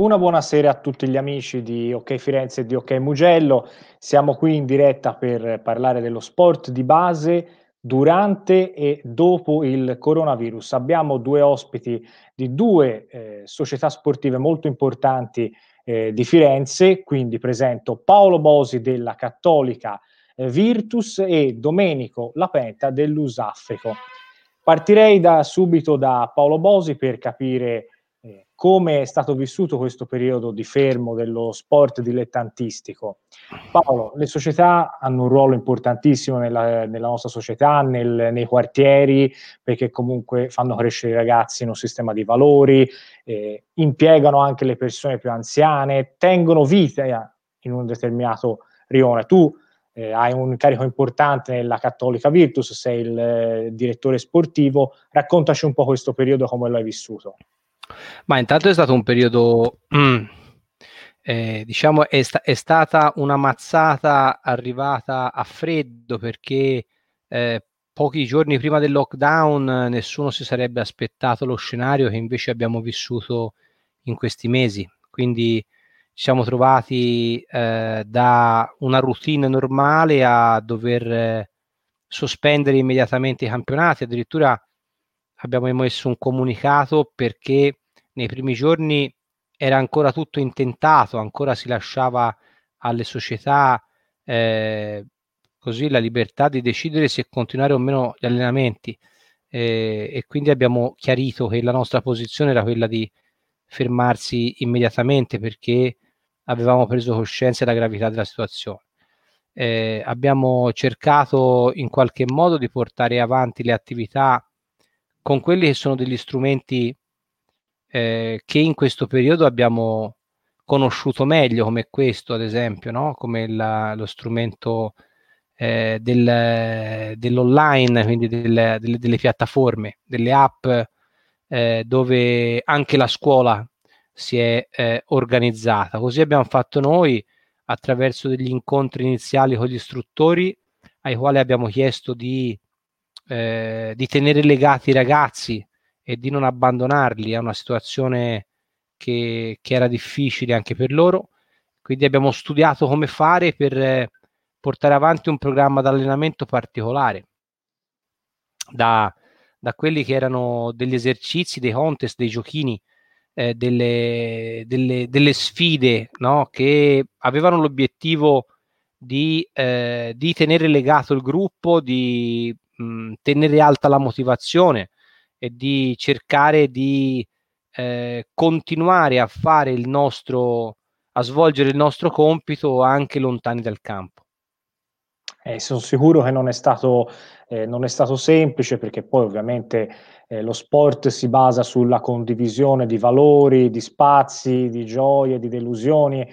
Una buonasera a tutti gli amici di OK Firenze e di OK Mugello. Siamo qui in diretta per parlare dello sport di base durante e dopo il coronavirus. Abbiamo due ospiti di due eh, società sportive molto importanti eh, di Firenze, quindi presento Paolo Bosi della Cattolica eh, Virtus e Domenico Lapenta dell'Usafrico. Partirei da, subito da Paolo Bosi per capire come è stato vissuto questo periodo di fermo dello sport dilettantistico. Paolo, le società hanno un ruolo importantissimo nella, nella nostra società, nel, nei quartieri, perché comunque fanno crescere i ragazzi in un sistema di valori, eh, impiegano anche le persone più anziane, tengono vita in un determinato rione. Tu eh, hai un incarico importante nella Cattolica Virtus, sei il eh, direttore sportivo, raccontaci un po' questo periodo, come l'hai vissuto. Ma intanto è stato un periodo, mm, eh, diciamo, è, sta- è, stata una mazzata arrivata a freddo perché eh, pochi giorni prima del lockdown nessuno si sarebbe aspettato lo scenario che invece abbiamo vissuto in questi mesi. Quindi ci siamo trovati eh, da una routine normale a dover eh, sospendere immediatamente i campionati, addirittura abbiamo emesso un comunicato perché nei primi giorni era ancora tutto intentato, ancora si lasciava alle società eh, così la libertà di decidere se continuare o meno gli allenamenti eh, e quindi abbiamo chiarito che la nostra posizione era quella di fermarsi immediatamente perché avevamo preso coscienza della gravità della situazione. Eh, abbiamo cercato in qualche modo di portare avanti le attività con quelli che sono degli strumenti eh, che in questo periodo abbiamo conosciuto meglio, come questo ad esempio, no? come la, lo strumento eh, del, dell'online, quindi delle, delle, delle, piattaforme, delle app eh, dove anche la scuola si è eh, organizzata. Così abbiamo fatto noi attraverso degli incontri iniziali con gli istruttori ai quali abbiamo chiesto di eh, di tenere legati i ragazzi e di non abbandonarli a una situazione che, che, era difficile anche per loro. Quindi abbiamo studiato come fare per eh, portare avanti un programma di allenamento particolare, da, da, quelli che erano degli esercizi, dei contest, dei giochini, eh, delle, delle, delle, sfide no? che avevano l'obiettivo di, eh, di tenere legato il gruppo, di mh, tenere alta la motivazione e di cercare di eh, continuare a fare il nostro, a svolgere il nostro compito anche lontani dal campo. Eh, sono sicuro che non è, stato, eh, non è stato semplice perché poi ovviamente eh, lo sport si basa sulla condivisione di valori, di spazi, di gioie, di delusioni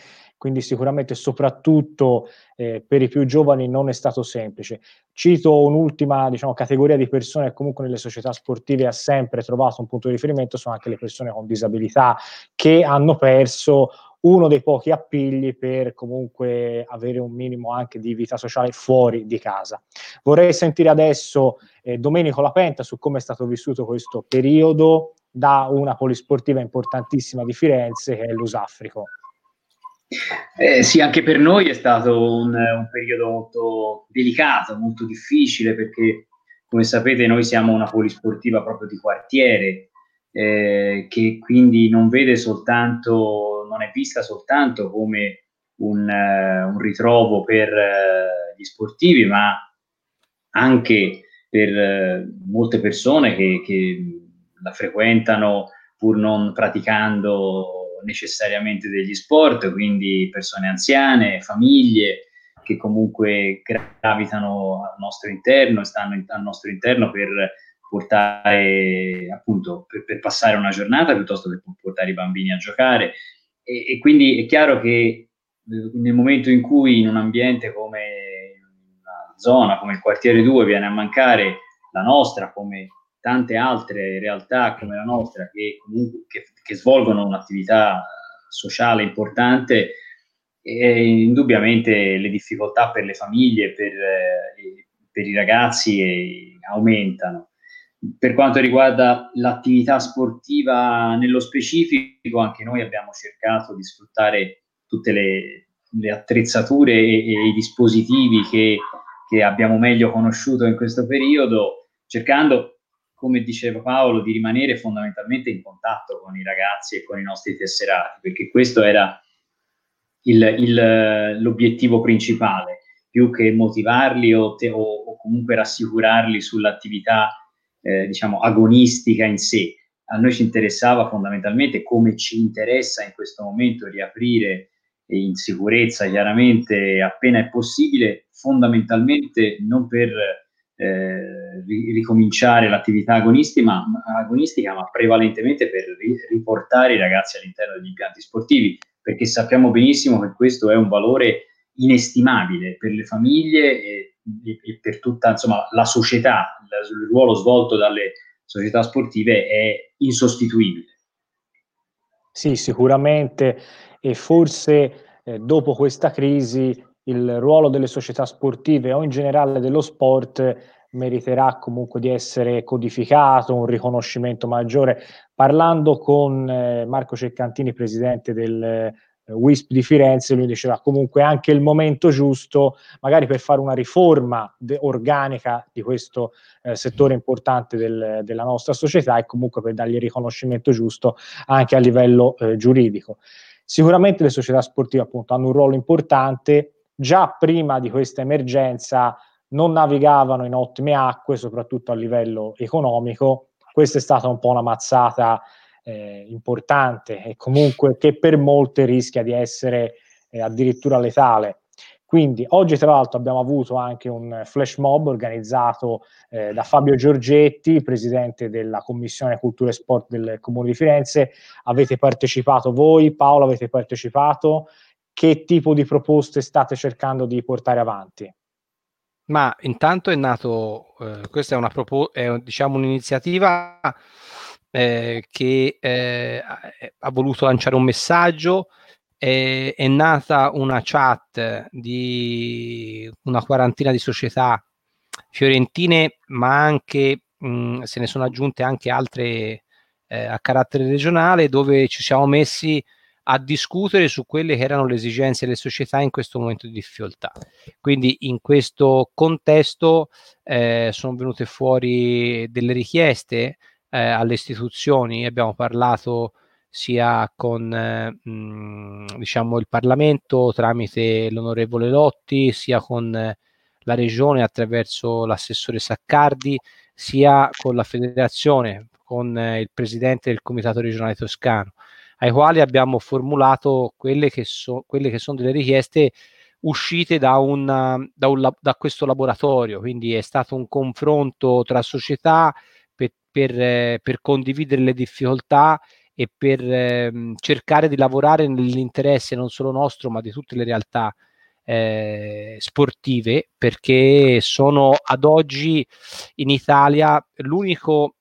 quindi sicuramente soprattutto eh, per i più giovani non è stato semplice. Cito un'ultima diciamo, categoria di persone che comunque nelle società sportive ha sempre trovato un punto di riferimento, sono anche le persone con disabilità che hanno perso uno dei pochi appigli per comunque avere un minimo anche di vita sociale fuori di casa. Vorrei sentire adesso eh, Domenico Lapenta su come è stato vissuto questo periodo da una polisportiva importantissima di Firenze che è l'Usafrico. Eh, sì, anche per noi è stato un, un, periodo molto delicato, molto difficile perché, come sapete, noi siamo una polisportiva proprio di quartiere eh, che quindi non vede soltanto, non è vista soltanto come un, uh, un ritrovo per uh, gli sportivi, ma anche per uh, molte persone che, che la frequentano pur non praticando necessariamente degli sport, quindi persone anziane, famiglie che comunque gravitano al nostro interno e stanno in, al nostro interno per portare appunto per, per, passare una giornata piuttosto che portare i bambini a giocare. E, e, quindi è chiaro che eh, nel momento in cui in un ambiente come una zona come il quartiere 2 viene a mancare la nostra come tante altre realtà come la nostra che comunque che, che svolgono un'attività sociale importante e indubbiamente le difficoltà per le famiglie, per, eh, per i ragazzi aumentano. per quanto riguarda l'attività sportiva nello specifico, anche noi abbiamo cercato di sfruttare tutte le, le attrezzature e, e, i dispositivi che, che abbiamo meglio conosciuto in questo periodo, cercando, come diceva Paolo, di rimanere fondamentalmente in contatto con i ragazzi e con i nostri tesserati, perché questo era il, il, l'obiettivo principale, più che motivarli o, te, o, o comunque rassicurarli sull'attività eh, diciamo agonistica in sé. A noi ci interessava fondamentalmente, come ci interessa in questo momento, riaprire in sicurezza chiaramente appena è possibile, fondamentalmente non per eh, ricominciare l'attività agonistica ma, agonistica, ma prevalentemente per ri- riportare i ragazzi all'interno degli impianti sportivi, perché sappiamo benissimo che questo è un valore inestimabile per le famiglie e, e per tutta insomma, la società, il ruolo svolto dalle società sportive è insostituibile. Sì, sicuramente e forse eh, dopo questa crisi il ruolo delle società sportive o in generale dello sport meriterà comunque di essere codificato, un riconoscimento maggiore. Parlando con eh, Marco Ceccantini, presidente del WISP di Firenze, lui diceva comunque anche il momento giusto, magari per fare una riforma de- organica di questo eh, settore importante del, della nostra società e comunque per dargli il riconoscimento giusto anche a livello eh, giuridico. Sicuramente le società sportive appunto hanno un ruolo importante, già prima di questa emergenza non navigavano in ottime acque, soprattutto a livello economico. Questa è stata un po' una mazzata eh, importante e comunque che per molte rischia di essere eh, addirittura letale. Quindi oggi tra l'altro abbiamo avuto anche un flash mob organizzato eh, da Fabio Giorgetti, presidente della Commissione Cultura e Sport del Comune di Firenze. Avete partecipato voi, Paolo, avete partecipato? Che tipo di proposte state cercando di portare avanti? Ma intanto è nato, eh, questa è, una propo- è diciamo un'iniziativa eh, che eh, ha voluto lanciare un messaggio. È nata una chat di una quarantina di società fiorentine, ma anche mh, se ne sono aggiunte anche altre eh, a carattere regionale, dove ci siamo messi a discutere su quelle che erano le esigenze delle società in questo momento di difficoltà. Quindi in questo contesto eh, sono venute fuori delle richieste eh, alle istituzioni, abbiamo parlato sia con eh, mh, diciamo il Parlamento tramite l'onorevole Lotti, sia con eh, la Regione attraverso l'assessore Saccardi, sia con la Federazione, con eh, il Presidente del Comitato regionale toscano, ai quali abbiamo formulato quelle che, so, quelle che sono delle richieste uscite da, una, da, un, da questo laboratorio, quindi è stato un confronto tra società, per, eh, per condividere le difficoltà e per eh, cercare di lavorare nell'interesse non solo nostro ma di tutte le realtà eh, sportive perché sono ad oggi in Italia l'unico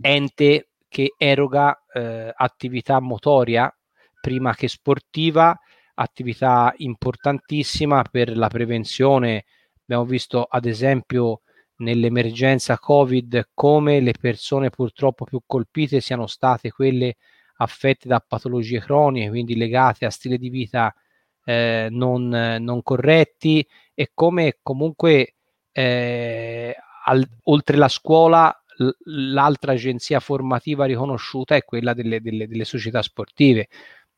ente che eroga eh, attività motoria prima che sportiva, attività importantissima per la prevenzione. Abbiamo visto ad esempio nell'emergenza Covid come le persone purtroppo più colpite siano state quelle affette da patologie croniche, quindi legate a stile di vita eh, non, non, corretti e come comunque eh, al, oltre la scuola l'altra agenzia formativa riconosciuta è quella delle, delle, delle società sportive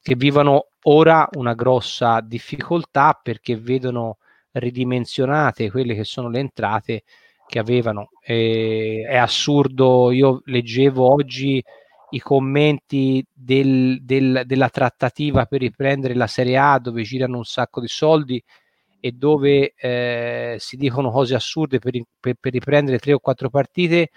che vivono ora una grossa difficoltà perché vedono ridimensionate quelle che sono le entrate che avevano. E, è assurdo, io leggevo oggi i commenti del, del, della trattativa per riprendere la Serie A dove girano un sacco di soldi e dove eh, si dicono cose assurde per, per, per riprendere tre o quattro partite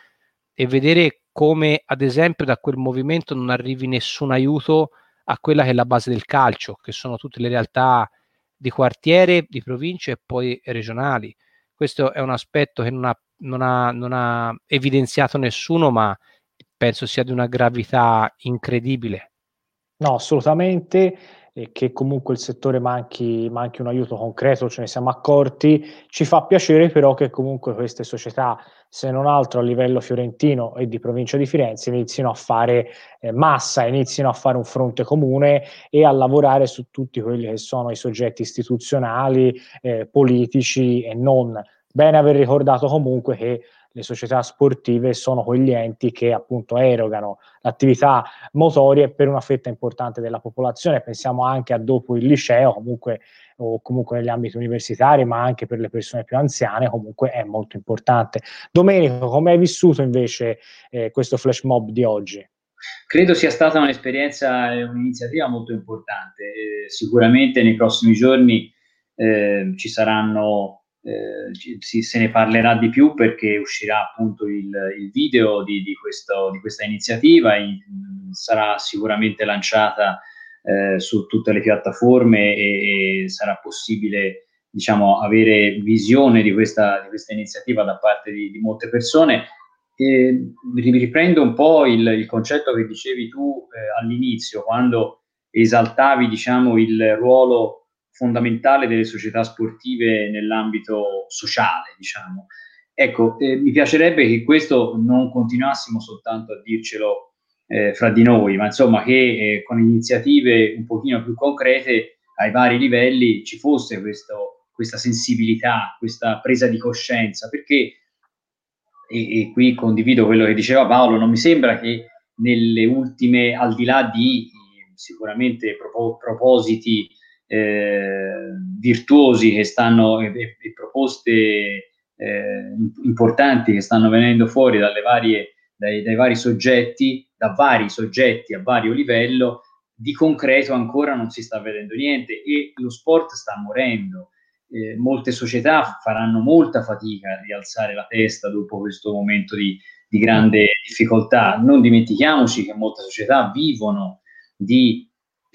e vedere come ad esempio da quel movimento non arrivi nessun aiuto a quella che è la base del calcio, che sono tutte le realtà di quartiere, di province e poi regionali. Questo è un aspetto che non ha, non ha, non ha evidenziato nessuno, ma penso sia di una gravità incredibile. No, assolutamente. E che comunque il settore manchi, manchi un aiuto concreto, ce ne siamo accorti. Ci fa piacere però che comunque queste società, se non altro a livello fiorentino e di provincia di Firenze, inizino a fare eh, massa, inizino a fare un fronte comune e a lavorare su tutti quelli che sono i soggetti istituzionali, eh, politici e non. Bene aver ricordato comunque che le società sportive sono quegli enti che appunto erogano l'attività motorie per una fetta importante della popolazione, pensiamo anche a dopo il liceo comunque, o comunque negli ambiti universitari, ma anche per le persone più anziane comunque è molto importante. Domenico, come hai vissuto invece eh, questo flash mob di oggi? Credo sia stata un'esperienza e un'iniziativa molto importante. Eh, sicuramente nei prossimi giorni eh, ci saranno eh, ci, se ne parlerà di più perché uscirà appunto il, il video di, di, questo, di, questa iniziativa, in, sarà sicuramente lanciata eh, su tutte le piattaforme e, e sarà possibile diciamo, avere visione di questa, di questa iniziativa da parte di, molte persone. E riprendo un po' il, il concetto che dicevi tu eh, all'inizio, quando esaltavi diciamo, il ruolo fondamentale delle società sportive nell'ambito sociale, diciamo. Ecco, eh, mi piacerebbe che questo non continuassimo soltanto a dircelo eh, fra di noi, ma insomma che eh, con iniziative un pochino più concrete ai vari livelli ci fosse questo, questa sensibilità, questa presa di coscienza, perché, e, e, qui condivido quello che diceva Paolo, non mi sembra che nelle ultime, al di là di sicuramente propo, propositi eh, virtuosi che stanno e, e proposte eh, importanti che stanno venendo fuori dalle varie, dai, dai vari soggetti, da vari soggetti a vario livello, di concreto ancora non si sta vedendo niente e lo sport sta morendo. Eh, molte società faranno molta fatica a rialzare la testa dopo questo momento di, di grande difficoltà. Non dimentichiamoci che molte società vivono di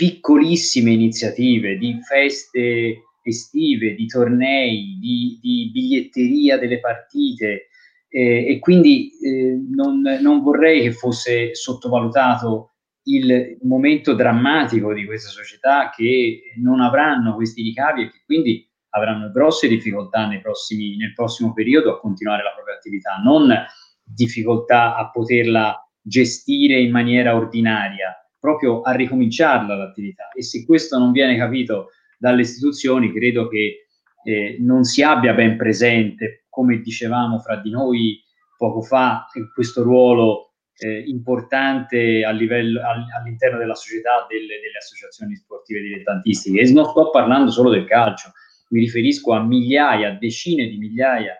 piccolissime iniziative di feste estive, di tornei, di, di biglietteria delle partite eh, e quindi eh, non, non, vorrei che fosse sottovalutato il momento drammatico di queste società che non avranno questi ricavi e che quindi avranno grosse difficoltà prossimi, nel prossimo periodo a continuare la propria attività, non difficoltà a poterla gestire in maniera ordinaria, proprio a ricominciarla l'attività e se questo non viene capito dalle istituzioni credo che eh, non si abbia ben presente, come dicevamo fra di noi poco fa, questo ruolo eh, importante livello, all'interno della società delle, delle, associazioni sportive dilettantistiche. E non sto parlando solo del calcio, mi riferisco a migliaia, decine di migliaia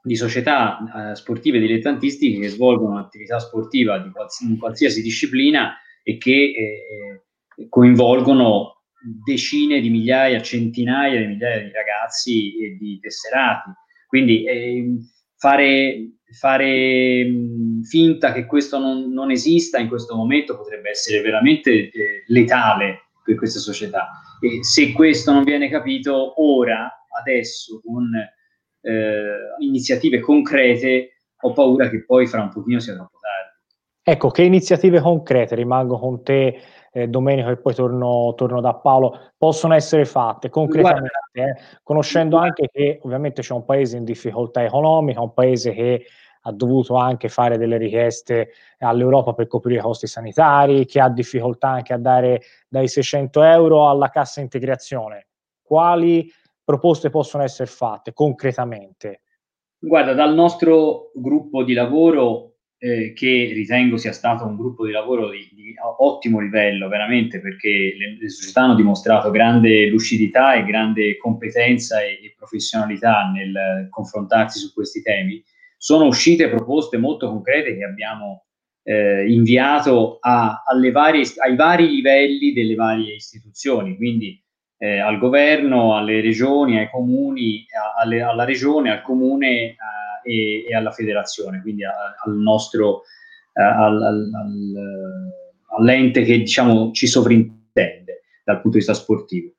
di società eh, sportive dilettantistiche che svolgono attività sportiva di quals- in qualsiasi disciplina e che eh, coinvolgono decine di migliaia, centinaia di migliaia di ragazzi e di tesserati. Quindi eh, fare, fare mh, finta che questo non, non, esista in questo momento potrebbe essere veramente eh, letale per queste società. E se questo non viene capito ora, adesso, con eh, iniziative concrete, ho paura che poi fra un pochino sia troppo. Ecco, che iniziative concrete, rimango con te eh, Domenico e poi torno, torno, da Paolo, possono essere fatte concretamente, eh, conoscendo anche che ovviamente c'è un paese in difficoltà economica, un paese che ha dovuto anche fare delle richieste all'Europa per coprire i costi sanitari, che ha difficoltà anche a dare dai 600 euro alla cassa integrazione. Quali proposte possono essere fatte concretamente? Guarda, dal nostro gruppo di lavoro eh, che ritengo sia stato un gruppo di lavoro di, di ottimo livello, veramente, perché le, le, società hanno dimostrato grande lucidità e grande competenza e, e professionalità nel confrontarsi su questi temi. Sono uscite proposte molto concrete che abbiamo eh, inviato a, varie, ai vari livelli delle varie istituzioni, quindi eh, al governo, alle regioni, ai comuni, a, alle, alla regione, al comune, e, e alla federazione, quindi a, al nostro, uh, al, al, all'ente che diciamo ci sovrintende dal punto di vista sportivo.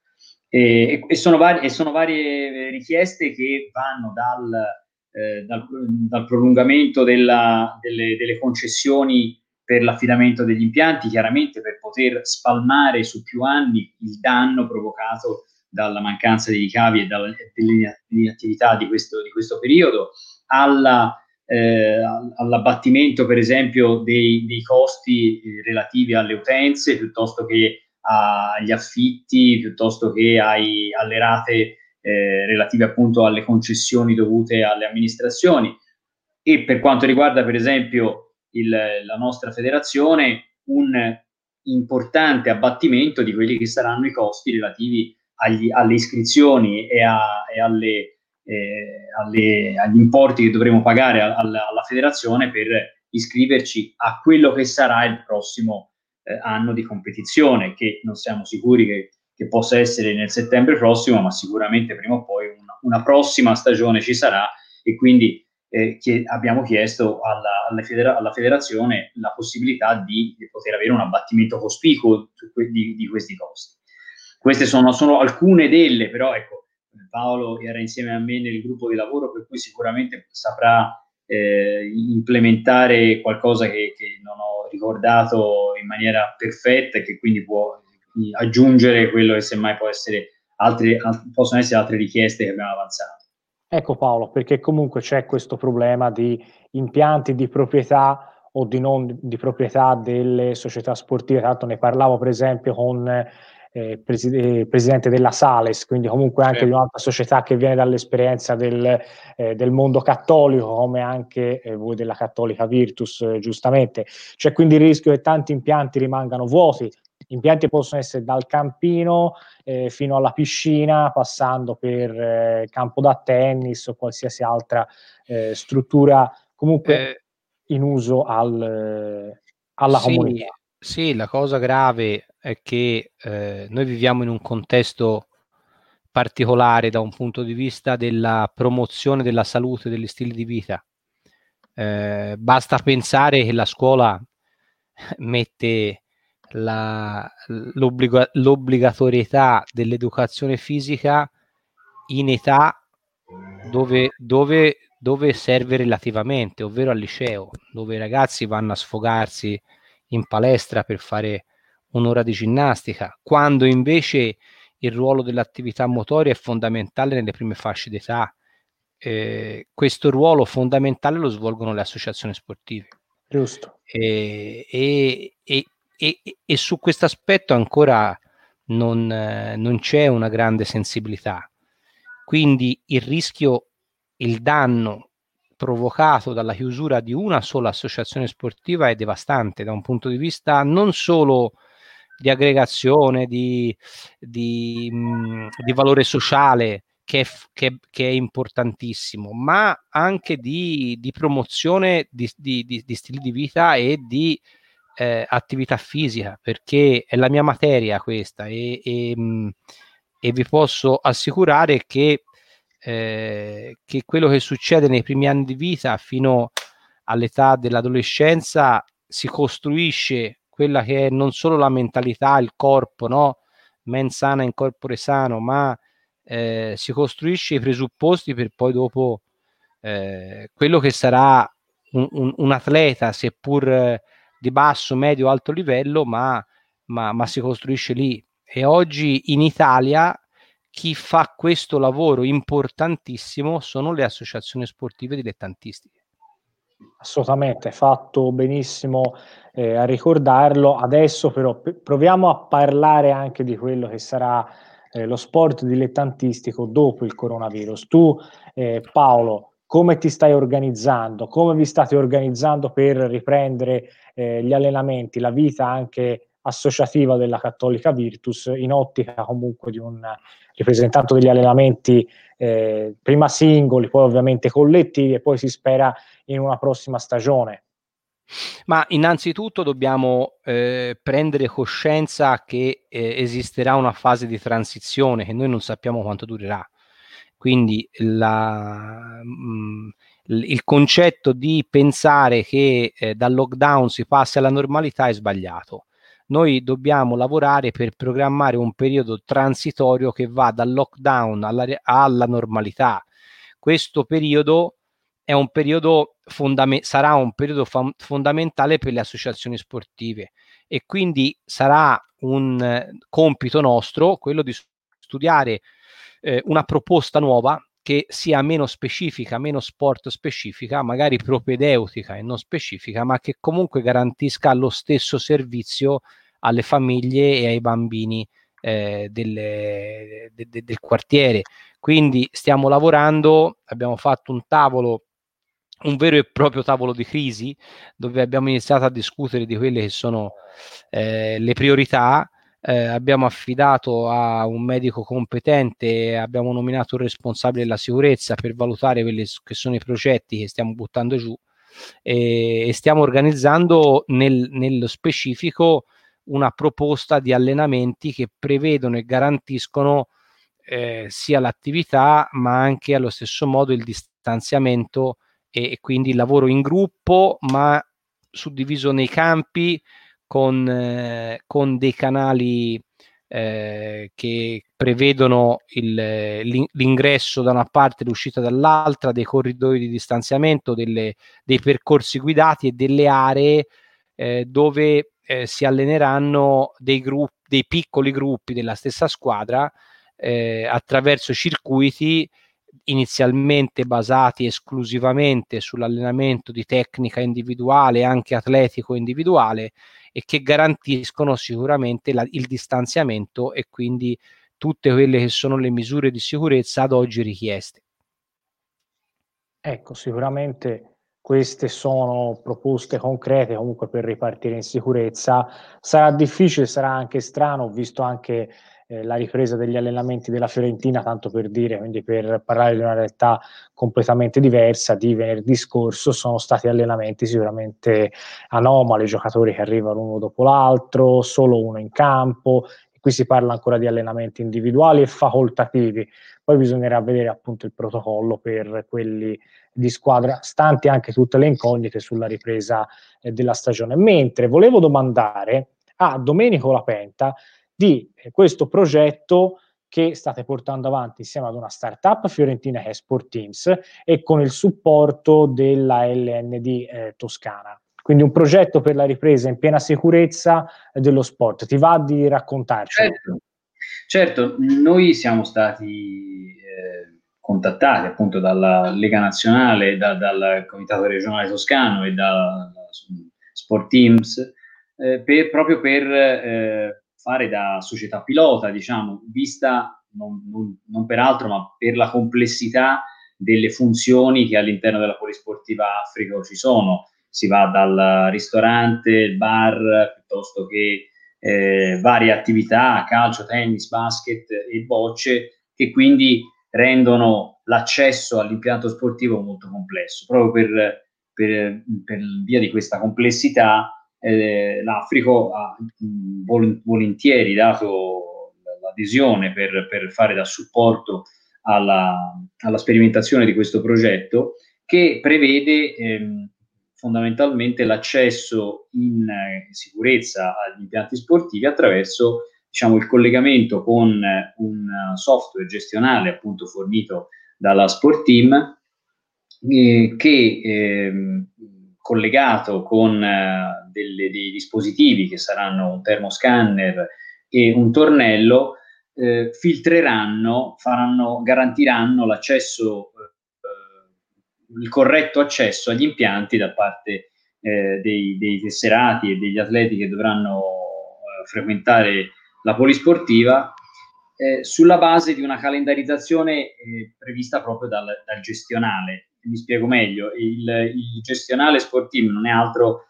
E, e, sono, vari, e sono, varie richieste che vanno dal, eh, dal, dal prolungamento della, delle, delle, concessioni per l'affidamento degli impianti, chiaramente per poter spalmare su più anni il danno provocato dalla mancanza di ricavi e dalle attività di questo, di questo periodo, alla, eh, all'abbattimento per esempio dei, dei costi eh, relativi alle utenze piuttosto che agli affitti, piuttosto che ai, alle rate eh, relative appunto alle concessioni dovute alle amministrazioni. E per quanto riguarda per esempio il, la nostra federazione, un importante abbattimento di quelli che saranno i costi relativi agli, alle iscrizioni e, a, e alle, eh, alle, agli importi che dovremo pagare alla, alla, federazione per iscriverci a quello che sarà il prossimo eh, anno di competizione, che non siamo sicuri che, che, possa essere nel settembre prossimo, ma sicuramente prima o poi una, una prossima stagione ci sarà e quindi eh, che abbiamo chiesto alla, alla, federa- alla, federazione la possibilità di, di, poter avere un abbattimento cospicuo di, di questi costi. Queste sono, sono, alcune delle, però ecco, Paolo era insieme a me nel gruppo di lavoro, per cui sicuramente saprà eh, implementare qualcosa che, che, non ho ricordato in maniera perfetta e che quindi può aggiungere quello che semmai può essere altre, possono essere altre richieste che abbiamo avanzato. Ecco Paolo, perché comunque c'è questo problema di impianti di proprietà o di non di proprietà delle società sportive. Tanto ne parlavo per esempio con eh, preside- presidente della Sales, quindi comunque anche di un'altra società che viene dall'esperienza del, eh, del mondo cattolico, come anche eh, voi della Cattolica Virtus, eh, giustamente. C'è quindi il rischio che tanti impianti rimangano vuoti. Impianti possono essere dal campino eh, fino alla piscina, passando per eh, campo da tennis o qualsiasi altra struttura comunque in uso al, alla sì, comunità. Sì, la cosa grave è che eh, noi viviamo in un contesto particolare da un punto di vista della promozione della salute degli stili di vita. Eh, basta pensare che la scuola mette la, l'obbliga, l'obbligatorietà dell'educazione fisica in età dove, dove, dove serve relativamente, ovvero al liceo, dove i ragazzi vanno a sfogarsi in palestra per fare un'ora di ginnastica, quando invece il ruolo dell'attività motoria è fondamentale nelle prime fasce d'età. Eh, questo ruolo fondamentale lo svolgono le associazioni sportive. Giusto. E, e, e, e su questo aspetto ancora non, eh, non c'è una grande sensibilità. Quindi il rischio, il danno provocato dalla chiusura di una sola associazione sportiva è devastante da un punto di vista non solo di aggregazione, di, di, mh, di valore sociale, che è, che, che è, importantissimo, ma anche di, di promozione di, stili di vita e di eh, attività fisica, perché è la mia materia questa e, e, mh, e vi posso assicurare che eh, che quello che succede nei primi anni di vita fino all'età dell'adolescenza si costruisce quella che è non solo la mentalità, il corpo, no? Men sana in corpore sano, ma eh, si costruisce i presupposti per poi dopo eh, quello che sarà un, un, un atleta, seppur eh, di basso, medio, alto livello, ma, ma, ma si costruisce lì. E oggi in Italia chi fa questo lavoro importantissimo sono le associazioni sportive dilettantistiche. Assolutamente, fatto benissimo eh, a ricordarlo. Adesso però p- proviamo a parlare anche di quello che sarà eh, lo sport dilettantistico dopo il coronavirus. Tu, eh, Paolo, come ti stai organizzando? Come vi state organizzando per riprendere eh, gli allenamenti, la vita anche associativa della Cattolica Virtus in ottica comunque di un ripresentante degli allenamenti eh, prima singoli, poi ovviamente collettivi e poi si spera in una prossima stagione. Ma innanzitutto dobbiamo eh, prendere coscienza che eh, esisterà una fase di transizione che noi non sappiamo quanto durerà. Quindi la, mh, mm, il concetto di pensare che eh, dal lockdown si passi alla normalità è sbagliato noi dobbiamo lavorare per programmare un periodo transitorio che va dal lockdown alla, alla normalità. Questo periodo è un periodo fondame- sarà un periodo fa- fondamentale per le associazioni sportive e quindi sarà un eh, compito nostro quello di studiare eh, una proposta nuova che sia meno specifica, meno sport specifica, magari propedeutica e non specifica, ma che comunque garantisca lo stesso servizio alle famiglie e ai bambini eh, delle, de, de, del quartiere. Quindi stiamo lavorando, abbiamo fatto un tavolo un vero e proprio tavolo di crisi dove abbiamo iniziato a discutere di quelle che sono eh, le priorità. Eh, abbiamo affidato a un medico competente, abbiamo nominato un responsabile della sicurezza per valutare quelli che sono i progetti che stiamo buttando giù e, e stiamo organizzando nel, nello specifico una proposta di allenamenti che prevedono e garantiscono eh, sia l'attività ma anche allo stesso modo il distanziamento e, quindi il lavoro in gruppo, ma suddiviso nei campi con, eh, con dei canali eh, che prevedono il, l'ingresso da una parte e l'uscita dall'altra, dei corridoi di distanziamento, delle, dei percorsi guidati e delle aree eh, dove eh, si alleneranno dei, gruppi, dei piccoli gruppi della stessa squadra eh, attraverso circuiti inizialmente basati esclusivamente sull'allenamento di tecnica individuale, anche atletico individuale, e che garantiscono sicuramente la, il distanziamento e quindi tutte quelle che sono le misure di sicurezza ad oggi richieste. Ecco, sicuramente queste sono proposte concrete comunque per ripartire in sicurezza. Sarà difficile, sarà anche strano, visto anche eh, la ripresa degli allenamenti della Fiorentina, tanto per dire, quindi per parlare di una realtà completamente diversa, di venerdì scorso sono stati allenamenti sicuramente anomali, giocatori che arrivano uno dopo l'altro, solo uno in campo, qui si parla ancora di allenamenti individuali e facoltativi, poi bisognerà vedere appunto il protocollo per quelli di squadra, stanti anche tutte le incognite sulla ripresa eh, della stagione. Mentre volevo domandare a Domenico Lapenta di eh, questo progetto che state portando avanti insieme ad una startup fiorentina che è Sport Teams e con il supporto della LND eh, Toscana. Quindi un progetto per la ripresa in piena sicurezza eh, dello sport. Ti va di raccontarci? Certo. certo, noi siamo stati eh, contattati appunto dalla Lega Nazionale, da, dal Comitato Regionale Toscano e da, da Sport Teams eh, per, proprio per eh, fare da società pilota, diciamo, vista non, non, non peraltro, ma per la complessità delle funzioni che all'interno della polisportiva Africa ci sono. Si va dal ristorante, bar, piuttosto che eh, varie attività, calcio, tennis, basket e bocce, che quindi rendono l'accesso all'impianto sportivo molto complesso. Proprio per, per, per via di questa complessità eh, l'Africa ha vol- volentieri dato l'adesione per, per, fare da supporto alla, alla, sperimentazione di questo progetto che prevede ehm, fondamentalmente l'accesso in eh, sicurezza agli impianti sportivi attraverso diciamo, il collegamento con un software gestionale appunto fornito dalla Sport Team eh, che ehm, collegato con eh, delle, dei dispositivi che saranno un termoscanner e un tornello, eh, filtreranno, faranno, garantiranno l'accesso, eh, il corretto accesso agli impianti da parte eh, dei, dei, tesserati e degli atleti che dovranno eh, frequentare la polisportiva eh, sulla base di una calendarizzazione prevista proprio dal, dal gestionale mi spiego meglio, il, il gestionale sportivo non è altro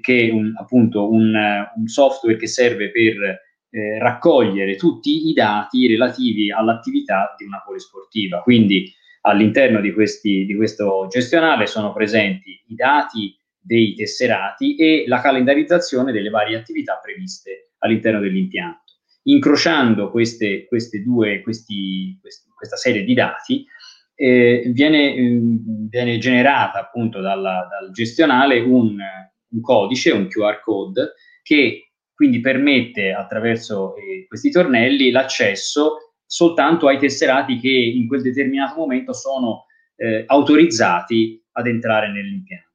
che un, appunto un, un, software che serve per eh, raccogliere tutti i dati relativi all'attività di una polisportiva. Quindi all'interno di, questi, di questo gestionale sono presenti i dati dei tesserati e la calendarizzazione delle varie attività previste all'interno dell'impianto. Incrociando queste, queste due, questi, questi, questa serie di dati, eh, viene, mm, viene, generata appunto dalla, dal gestionale un, un, codice, un QR code, che quindi permette attraverso eh, questi tornelli l'accesso soltanto ai tesserati che in quel determinato momento sono eh, autorizzati ad entrare nell'impianto.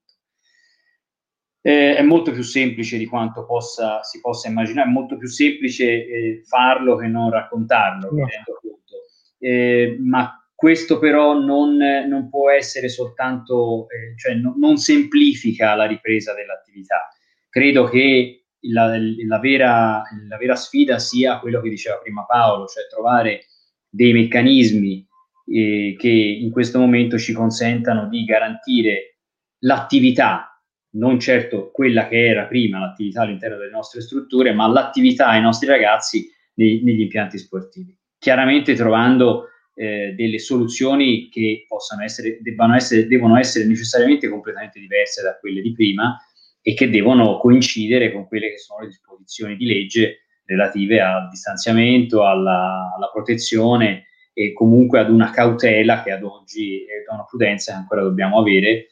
Eh, è molto più semplice di quanto possa, si possa immaginare, è molto più semplice eh, farlo che non raccontarlo, conto. Eh, ma questo però non, non, può essere soltanto, eh, cioè no, non semplifica la ripresa dell'attività. Credo che la, la, vera, la vera sfida sia quello che diceva prima Paolo, cioè trovare dei meccanismi eh, che in questo momento ci consentano di garantire l'attività non certo quella che era prima l'attività all'interno delle nostre strutture, ma l'attività ai nostri ragazzi nei, negli impianti sportivi. Chiaramente trovando eh, delle soluzioni che possano essere, debbano essere, devono essere necessariamente completamente diverse da quelle di prima e che devono coincidere con quelle che sono le disposizioni di legge relative al distanziamento, alla, alla protezione e comunque ad una cautela che ad oggi è una prudenza che ancora dobbiamo avere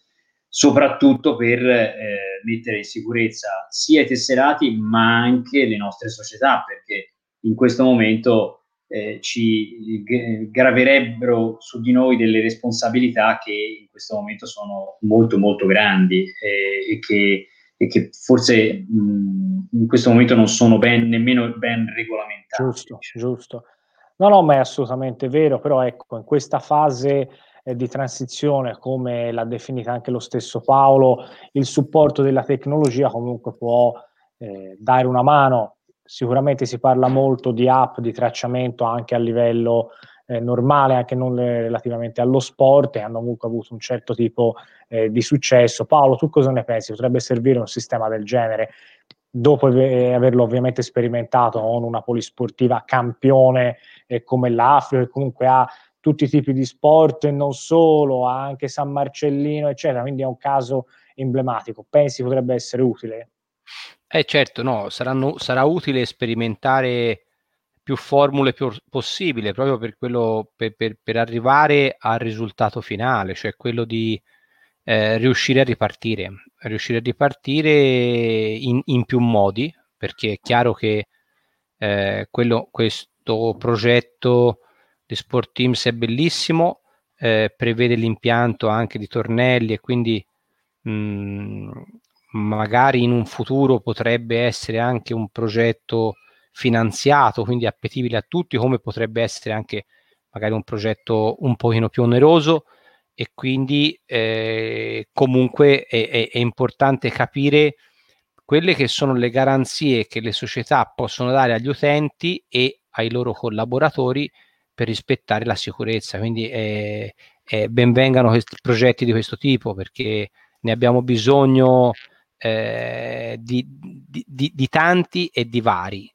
soprattutto per eh, mettere in sicurezza sia i tesserati ma anche le nostre società, perché in questo momento eh, ci graverebbero su di noi delle responsabilità che in questo momento sono molto molto grandi eh, e, che, e, che, forse mh, in questo momento non sono ben, nemmeno ben regolamentate. Giusto, giusto. No, no, ma è assolutamente vero, però ecco, in questa fase eh, di transizione, come l'ha definita anche lo stesso Paolo, il supporto della tecnologia comunque può eh, dare una mano. Sicuramente si parla molto di app di tracciamento anche a livello eh, normale, anche non relativamente allo sport, e hanno comunque avuto un certo tipo eh, di successo. Paolo, tu cosa ne pensi? Potrebbe servire un sistema del genere? Dopo averlo ovviamente sperimentato con una polisportiva campione eh, come l'Africa, che comunque ha tutti i tipi di sport e non solo, anche San Marcellino, eccetera. Quindi è un caso emblematico. Pensi potrebbe essere utile? Eh certo, no, saranno, sarà utile sperimentare più formule più possibile proprio per, quello, per, per, per arrivare al risultato finale, cioè quello di eh, riuscire a ripartire, riuscire a ripartire in, in, più modi, perché è chiaro che eh, quello, questo progetto di Sport Teams è bellissimo, eh, prevede l'impianto anche di tornelli e quindi mh, mm, magari in un futuro potrebbe essere anche un progetto finanziato, quindi appetibile a tutti, come potrebbe essere anche magari un progetto un pochino più oneroso e quindi eh, comunque è, è, è importante capire quelle che sono le garanzie che le società possono dare agli utenti e ai loro collaboratori per rispettare la sicurezza. Quindi eh, eh, benvengano questi progetti di questo tipo perché ne abbiamo bisogno eh, di, di, di, di, tanti e di vari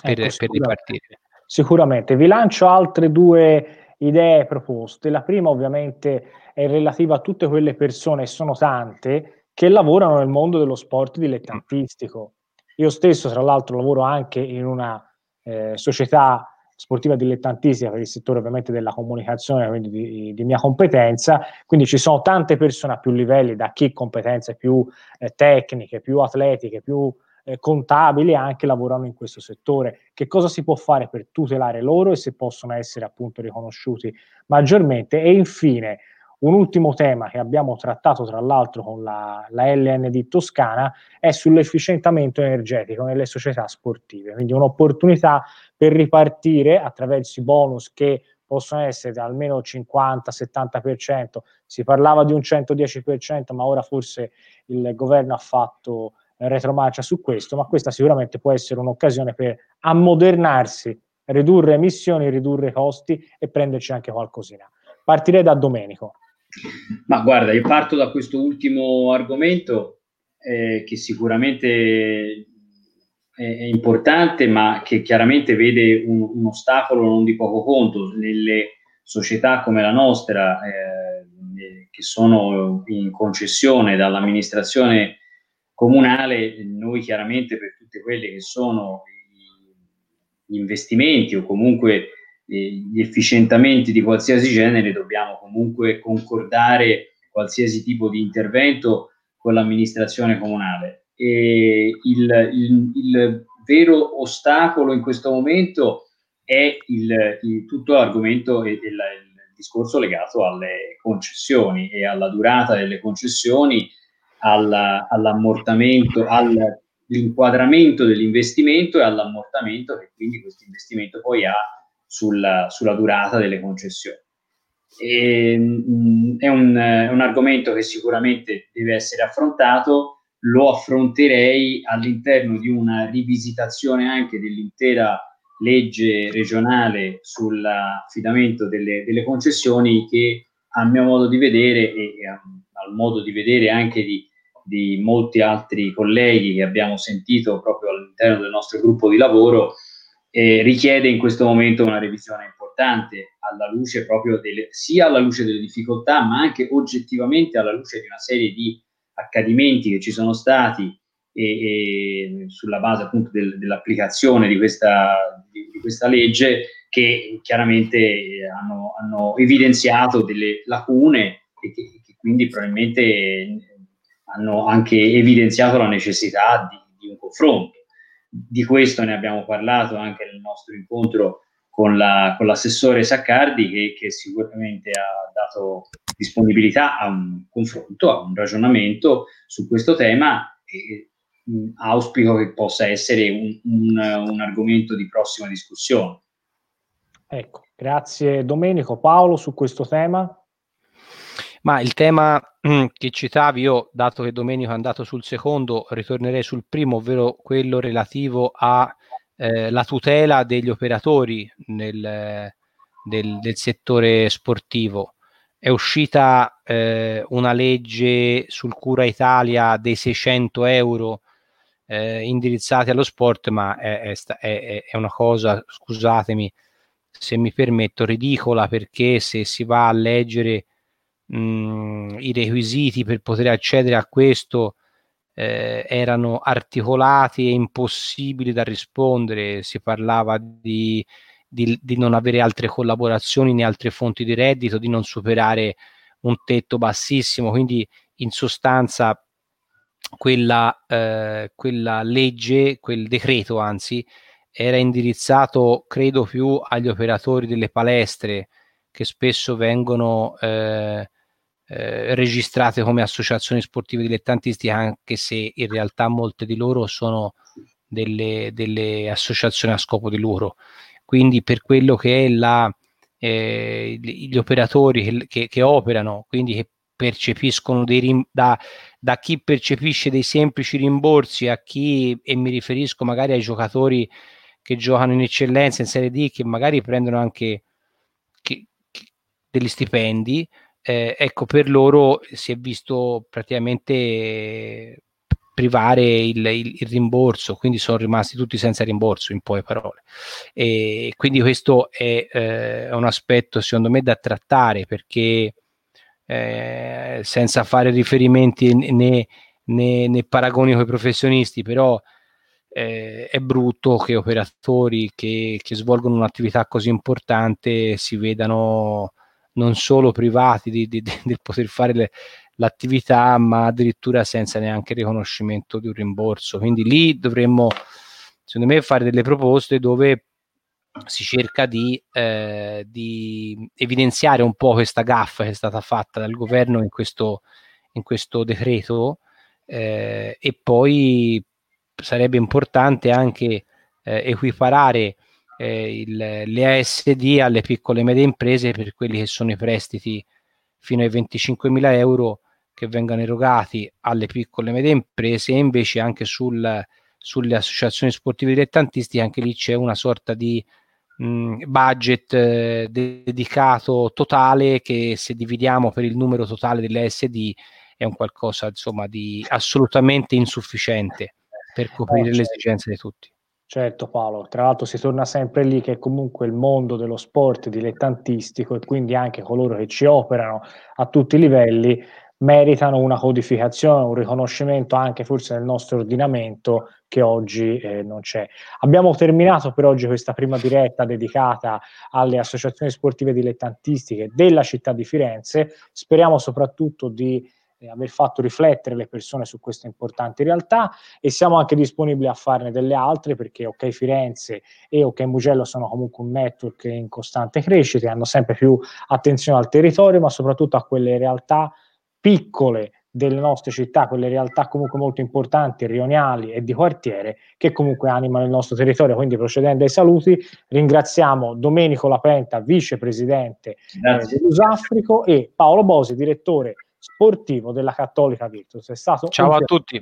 per, ecco, per ripartire. Sicuramente. Vi lancio altre due idee proposte. La prima ovviamente è relativa a tutte quelle persone, e sono tante, che lavorano nel mondo dello sport dilettantistico. Io stesso, tra l'altro, lavoro anche in una eh, società sportiva dilettantistica per il settore ovviamente della comunicazione, quindi di, di, mia competenza, quindi ci sono tante persone a più livelli, da chi competenze più eh, tecniche, più atletiche, più eh, contabili, anche lavorano in questo settore. Che cosa si può fare per tutelare loro e se possono essere appunto riconosciuti maggiormente? E infine, un ultimo tema che abbiamo trattato tra l'altro con la, la LND Toscana è sull'efficientamento energetico nelle società sportive, quindi un'opportunità per ripartire attraverso i bonus che possono essere almeno 50-70%, si parlava di un 110%, ma ora forse il governo ha fatto retromarcia su questo, ma questa sicuramente può essere un'occasione per ammodernarsi, ridurre emissioni, ridurre costi e prenderci anche qualcosina. Partirei da Domenico. Ma guarda, io parto da questo ultimo argomento eh, che sicuramente è, importante, ma che chiaramente vede un, un, ostacolo non di poco conto nelle società come la nostra, eh, che sono in concessione dall'amministrazione comunale. Noi chiaramente per tutte quelle che sono gli investimenti o comunque gli efficientamenti di qualsiasi genere dobbiamo comunque concordare qualsiasi tipo di intervento con l'amministrazione comunale. E il, il, il vero ostacolo in questo momento è il, il tutto l'argomento del, discorso legato alle concessioni e alla durata delle concessioni, alla, all'ammortamento, all'inquadramento dell'investimento e all'ammortamento che quindi questo investimento poi ha sulla, sulla durata delle concessioni. E, mh, mm, è, un, è un argomento che sicuramente deve essere affrontato, lo affronterei all'interno di una rivisitazione anche dell'intera legge regionale sull'affidamento delle, delle concessioni che a mio modo di vedere e, e al modo di vedere anche di, di molti altri colleghi che abbiamo sentito proprio all'interno del nostro gruppo di lavoro, eh, richiede in questo momento una revisione importante alla luce proprio delle, sia alla luce delle difficoltà, ma anche oggettivamente alla luce di una serie di accadimenti che ci sono stati e, e sulla base appunto del, dell'applicazione di questa, di, di questa, legge che chiaramente hanno, hanno, evidenziato delle lacune e che, che, quindi probabilmente hanno anche evidenziato la necessità di, di un confronto. Di questo ne abbiamo parlato anche nel nostro incontro con, la, con l'assessore Saccardi che, che, sicuramente ha dato disponibilità a un confronto, a un ragionamento su questo tema e mh, auspico che possa essere un, un, un argomento di prossima discussione. Ecco, grazie Domenico. Paolo, su questo tema? Ma il tema che citavi io, dato che Domenico è andato sul secondo, ritornerei sul primo, ovvero quello relativo a eh, la tutela degli operatori nel, del, del settore sportivo. È uscita eh, una legge sul Cura Italia dei 600 euro eh, indirizzati allo sport, ma è, è, è, una cosa, scusatemi se mi permetto, ridicola perché se si va a leggere mh, i requisiti per poter accedere a questo eh, erano articolati e impossibili da rispondere, si parlava di, di, di, non avere altre collaborazioni né altre fonti di reddito, di non superare un tetto bassissimo, quindi in sostanza quella, eh, quella legge, quel decreto anzi, era indirizzato credo più agli operatori delle palestre che spesso vengono eh, eh, registrate come associazioni sportive dilettantistiche, anche se in realtà molte di loro sono delle, delle associazioni a scopo di lucro. Quindi per quello che è la, eh, gli operatori che, che, che, operano, quindi che percepiscono dei rim- da, da chi percepisce dei semplici rimborsi a chi, e mi riferisco magari ai giocatori che giocano in eccellenza in Serie D, che magari prendono anche che, degli stipendi, eh, ecco, per loro si è visto praticamente privare il, il, il, rimborso, quindi sono rimasti tutti senza rimborso, in poche parole. E quindi questo è eh, un aspetto, secondo me, da trattare perché eh, senza fare riferimenti né, né, né paragoni con i professionisti, però eh, è brutto che operatori che, che, svolgono un'attività così importante si vedano non solo privati di, di, di, poter fare le, l'attività, ma addirittura senza neanche il riconoscimento di un rimborso. Quindi lì dovremmo, secondo me, fare delle proposte dove si cerca di, eh, di evidenziare un po' questa gaffa che è stata fatta dal governo in questo, in questo decreto eh, e poi sarebbe importante anche eh, equiparare eh, il, le ASD alle piccole e medie imprese per quelli che sono i prestiti fino ai 25.000 euro che vengano erogati alle piccole e medie imprese e invece anche sul, sulle associazioni sportive dilettantistiche anche lì c'è una sorta di mh, budget eh, dedicato totale che se dividiamo per il numero totale delle ASD è un qualcosa insomma di assolutamente insufficiente per coprire le esigenze di tutti. Certo Paolo, tra l'altro si torna sempre lì che comunque il mondo dello sport dilettantistico e quindi anche coloro che ci operano a tutti i livelli meritano una codificazione, un riconoscimento anche forse nel nostro ordinamento che oggi eh, non c'è. Abbiamo terminato per oggi questa prima diretta dedicata alle associazioni sportive dilettantistiche della città di Firenze, speriamo soprattutto di aver fatto riflettere le persone su queste importanti realtà e siamo anche disponibili a farne delle altre perché OK Firenze e OK Mugello sono comunque un network in costante crescita e hanno sempre più attenzione al territorio ma soprattutto a quelle realtà piccole delle nostre città, quelle realtà comunque molto importanti, rionali e di quartiere, che comunque animano il nostro territorio. Quindi procedendo ai saluti, ringraziamo Domenico Lapenta, vicepresidente eh, dell'Usafrico e Paolo Bosi, direttore sportivo della Cattolica Virtus. Ciao a tutti.